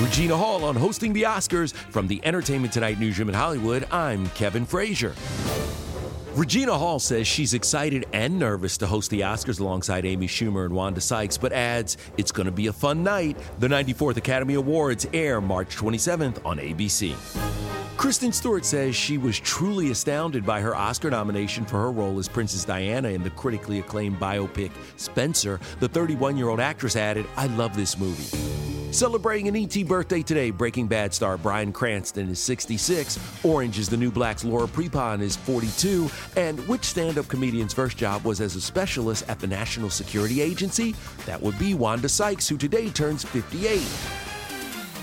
Regina Hall on hosting the Oscars from the Entertainment Tonight newsroom in Hollywood. I'm Kevin Frazier. Regina Hall says she's excited and nervous to host the Oscars alongside Amy Schumer and Wanda Sykes, but adds it's going to be a fun night. The 94th Academy Awards air March 27th on ABC. Kristen Stewart says she was truly astounded by her Oscar nomination for her role as Princess Diana in the critically acclaimed biopic Spencer. The 31 year old actress added, I love this movie. Celebrating an ET birthday today, Breaking Bad star Bryan Cranston is 66, Orange is the New Black's Laura Prepon is 42, and which stand up comedian's first job was as a specialist at the National Security Agency? That would be Wanda Sykes, who today turns 58.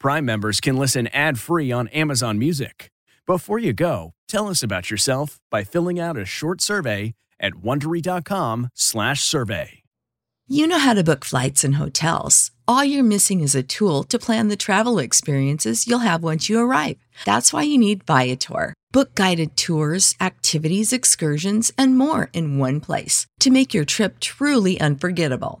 Prime members can listen ad-free on Amazon Music. Before you go, tell us about yourself by filling out a short survey at wondery.com/survey. You know how to book flights and hotels. All you're missing is a tool to plan the travel experiences you'll have once you arrive. That's why you need Viator. Book guided tours, activities, excursions, and more in one place to make your trip truly unforgettable.